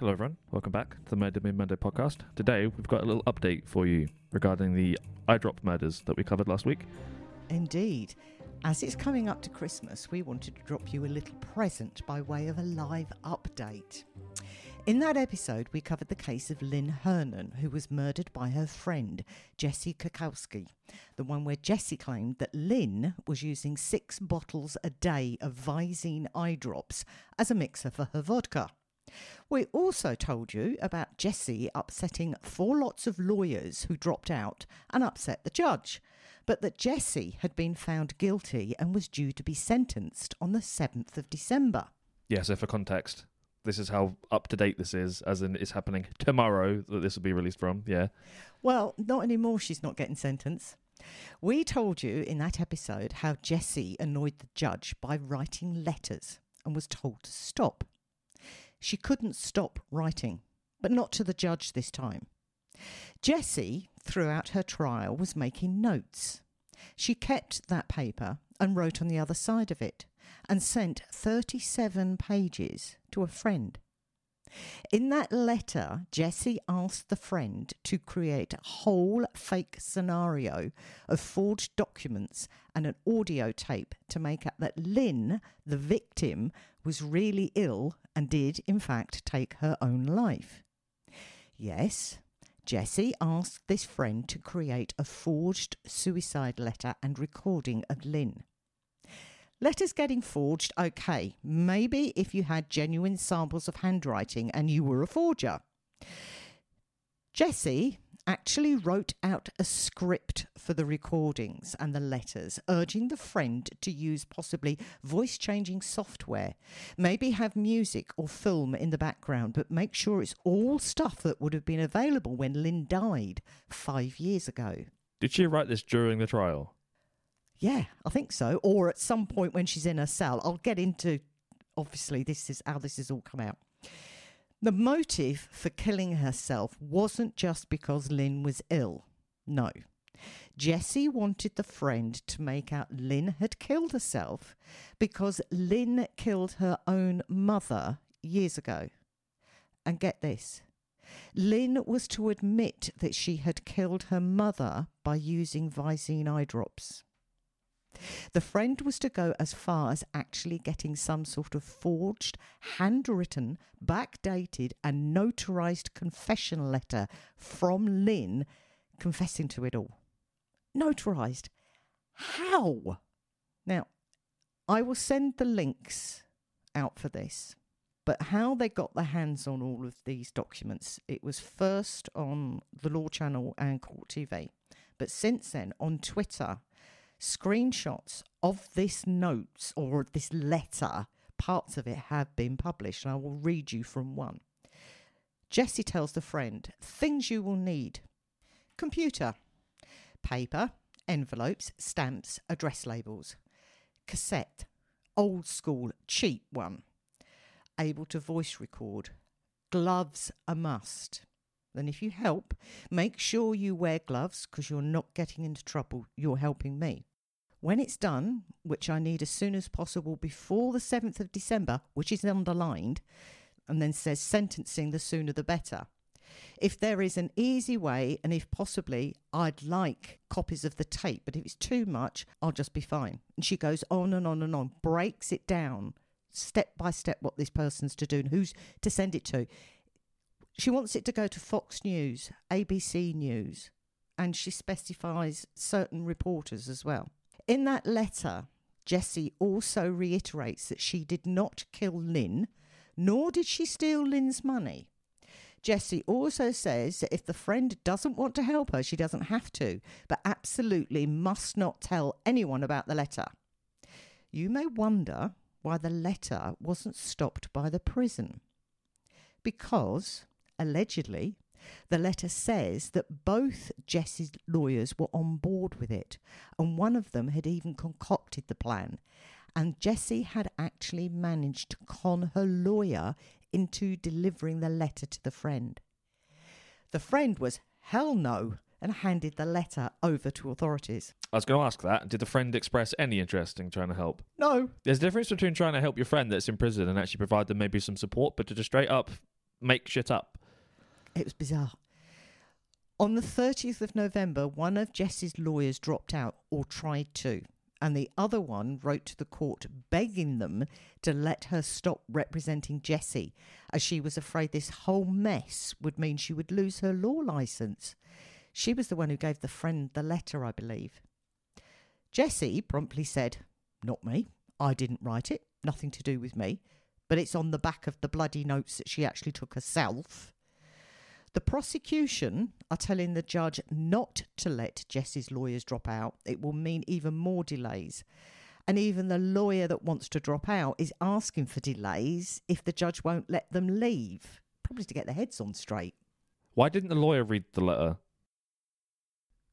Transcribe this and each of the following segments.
Hello, everyone. Welcome back to the Murder Me Monday podcast. Today, we've got a little update for you regarding the eyedrop murders that we covered last week. Indeed. As it's coming up to Christmas, we wanted to drop you a little present by way of a live update. In that episode, we covered the case of Lynn Hernan, who was murdered by her friend, Jessy Kurczewski. The one where Jessy claimed that Lynn was using six bottles a day of Visine eye drops as a mixer for her vodka. We also told you about Jessy upsetting four lots of lawyers who dropped out and upset the judge, but that Jessy had been found guilty and was due to be sentenced on the 7th of December. Yeah, so for context, this is how up to date this is, as in it's happening tomorrow that this will be released from. Yeah. Well, not anymore, she's not getting sentenced. We told you in that episode how Jessy annoyed the judge by writing letters and was told to stop. She couldn't stop writing, but not to the judge this time. Jessy, throughout her trial, was making notes. She kept that paper and wrote on the other side of it and sent 37 pages to a friend. In that letter, Jessy asked the friend to create a whole fake scenario of forged documents and an audio tape to make out that Lynn, the victim, was really ill and did, in fact, take her own life. Yes, Jessy asked this friend to create a forged suicide letter and recording of Lynn. Letters getting forged, okay, maybe if you had genuine samples of handwriting and you were a forger. Jessy actually wrote out a script for the recordings and the letters, urging the friend to use possibly voice changing software, maybe have music or film in the background, but make sure it's all stuff that would have been available when Lynn died five years ago. Did she write this during the trial? Yeah, I think so. Or at some point when she's in her cell. I'll get into obviously this is how this has all come out. The motive for killing herself wasn't just because Lynn was ill. No. Jessy wanted the friend to make out Lynn had killed herself because Lynn killed her own mother years ago. And get this Lynn was to admit that she had killed her mother by using Visine eye drops. The friend was to go as far as actually getting some sort of forged, handwritten, backdated, and notarized confession letter from Lynn confessing to it all. Notarized. How? Now, I will send the links out for this. But how they got their hands on all of these documents, it was first on the Law Channel and Court TV. But since then, on Twitter, screenshots of this notes or this letter, parts of it have been published, and I will read you from one. Jessy tells the friend things you will need computer, paper, envelopes, stamps, address labels, cassette, old school, cheap one, able to voice record, gloves a must. And if you help, make sure you wear gloves because you're not getting into trouble. You're helping me. When it's done, which I need as soon as possible before the 7th of December, which is underlined, and then says sentencing, the sooner the better. If there is an easy way, and if possibly, I'd like copies of the tape, but if it's too much, I'll just be fine. And she goes on and on and on, breaks it down step by step what this person's to do and who's to send it to. She wants it to go to Fox News, ABC News, and she specifies certain reporters as well. In that letter, Jessy also reiterates that she did not kill Lynn, nor did she steal Lynn's money. Jessy also says that if the friend doesn't want to help her, she doesn't have to, but absolutely must not tell anyone about the letter. You may wonder why the letter wasn't stopped by the prison. Because, allegedly, the letter says that both Jessy's lawyers were on board with it, and one of them had even concocted the plan. And Jessy had actually managed to con her lawyer into delivering the letter to the friend. The friend was hell no and handed the letter over to authorities. I was going to ask that. Did the friend express any interest in trying to help? No. There's a difference between trying to help your friend that's in prison and actually provide them maybe some support, but to just straight up make shit up. It was bizarre. On the 30th of November, one of Jessy's lawyers dropped out or tried to, and the other one wrote to the court begging them to let her stop representing Jessy, as she was afraid this whole mess would mean she would lose her law licence. She was the one who gave the friend the letter, I believe. Jessy promptly said, Not me. I didn't write it. Nothing to do with me. But it's on the back of the bloody notes that she actually took herself. The prosecution are telling the judge not to let Jessy's lawyers drop out. It will mean even more delays. And even the lawyer that wants to drop out is asking for delays if the judge won't let them leave. Probably to get their heads on straight. Why didn't the lawyer read the letter?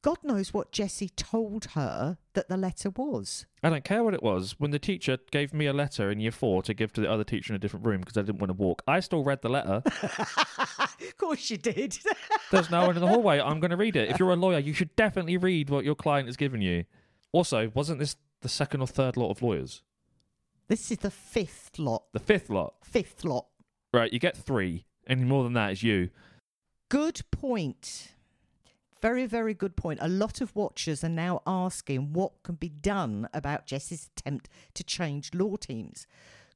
God knows what Jessy told her that the letter was. I don't care what it was. When the teacher gave me a letter in year four to give to the other teacher in a different room because I didn't want to walk, I still read the letter. of course you did. There's no one in the hallway. I'm going to read it. If you're a lawyer, you should definitely read what your client has given you. Also, wasn't this the second or third lot of lawyers? this is the fifth lot. The fifth lot. Fifth lot. Right, you get three. Any more than that is you. Good point. Very, very good point. A lot of watchers are now asking what can be done about Jessy's attempt to change law teams.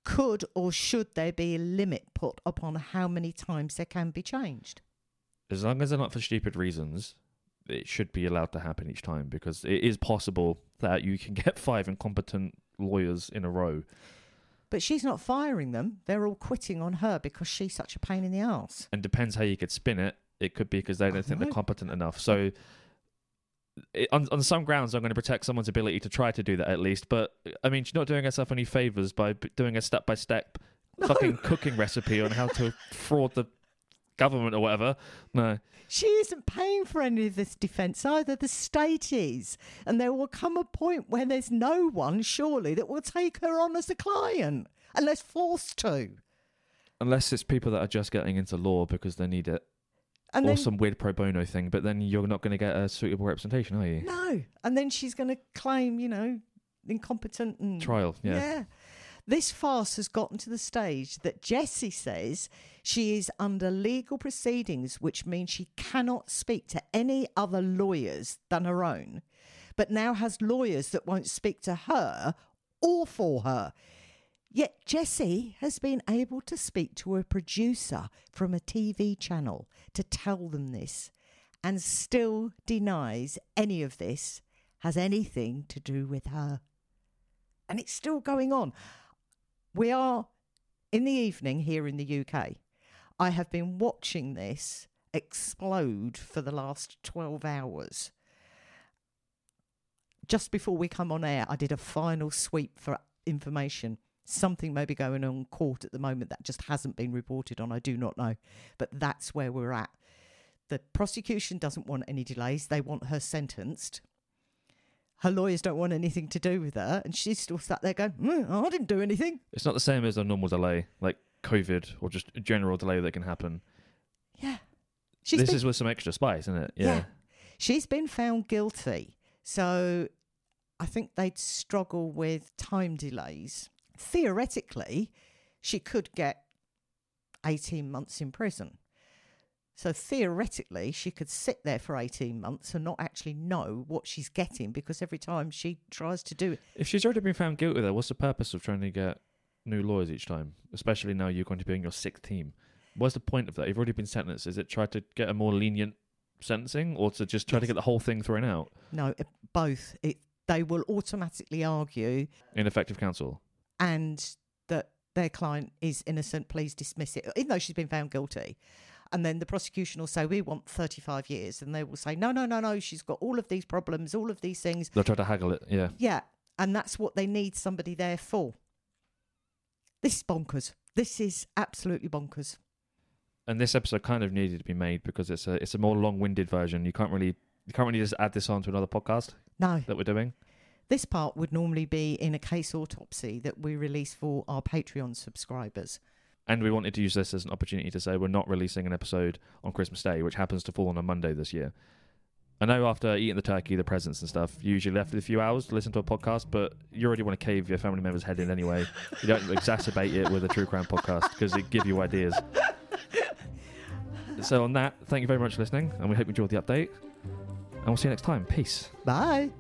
Could or should there be a limit put upon how many times they can be changed? As long as they're not for stupid reasons, it should be allowed to happen each time because it is possible that you can get five incompetent lawyers in a row. But she's not firing them. They're all quitting on her because she's such a pain in the ass. And depends how you could spin it. It could be because they don't think they're competent enough. So, it, on on some grounds, I'm going to protect someone's ability to try to do that at least. But I mean, she's not doing herself any favors by b- doing a step by step fucking cooking recipe on how to fraud the government or whatever. No, She isn't paying for any of this defence either. The state is. And there will come a point where there's no one, surely, that will take her on as a client unless forced to. unless it's people that are just getting into law because they need it, And or then, some weird pro bono thing. But then you're not going to get a suitable representation, are you? no. And then she's going to claim, you know, incompetent and. Trial, yeah. This farce has gotten to the stage that Jessy says she is under legal proceedings, which means she cannot speak to any other lawyers than her own, but now has lawyers that won't speak to her or for her. Yet Jessy has been able to speak to a producer from a TV channel to tell them this and still denies any of this has anything to do with her. And it's still going on. We are in the evening here in the UK. I have been watching this explode for the last 12 hours. Just before we come on air, I did a final sweep for information. Something may be going on in court at the moment that just hasn't been reported on. I do not know. But that's where we're at. The prosecution doesn't want any delays, they want her sentenced. Her lawyers don't want anything to do with her, and she's still sat there going, "Mm, I didn't do anything. It's not the same as a normal delay, like COVID or just a general delay that can happen. Yeah. She's this been, is with some extra spice, isn't it? yeah. She's been found guilty. So I think they'd struggle with time delays. Theoretically, she could get 18 months in prison. So theoretically, she could sit there for 18 months and not actually know what she's getting because every time she tries to do it, If she's already been found guilty, though, what's the purpose of trying to get new lawyers each time? Especially now you're going to be on your sixth team. What's the point of that? You've already been sentenced. Is it try to get a more lenient sentencing, or to just try to get the whole thing thrown out? no, both, it, they will automatically argue Ineffective counsel. And that their client is innocent, please dismiss it, even though she's been found guilty. And then the prosecution will say, We want 35 years. And they will say, No, no, no, no, she's got all of these problems, all of these things. They'll try to haggle it. Yeah. Yeah. And that's what they need somebody there for. This is bonkers. This is absolutely bonkers. And this episode kind of needed to be made because it's a it's a more long-winded version. You can't really you can't really just add this on to another podcast No, that we're doing. This part would normally be in a case autopsy that we release for our Patreon subscribers. And we wanted to use this as an opportunity to say we're not releasing an episode on Christmas Day, which happens to fall on a Monday this year. I know after eating the turkey, the presents and stuff, you usually left with a few hours to listen to a podcast, but you already want to cave your family member's head in anyway. You don't exacerbate it with a true crime podcast because it give you ideas. so on that, thank you very much for listening, and we hope you enjoyed the update. And we'll see you next time. Peace. Bye.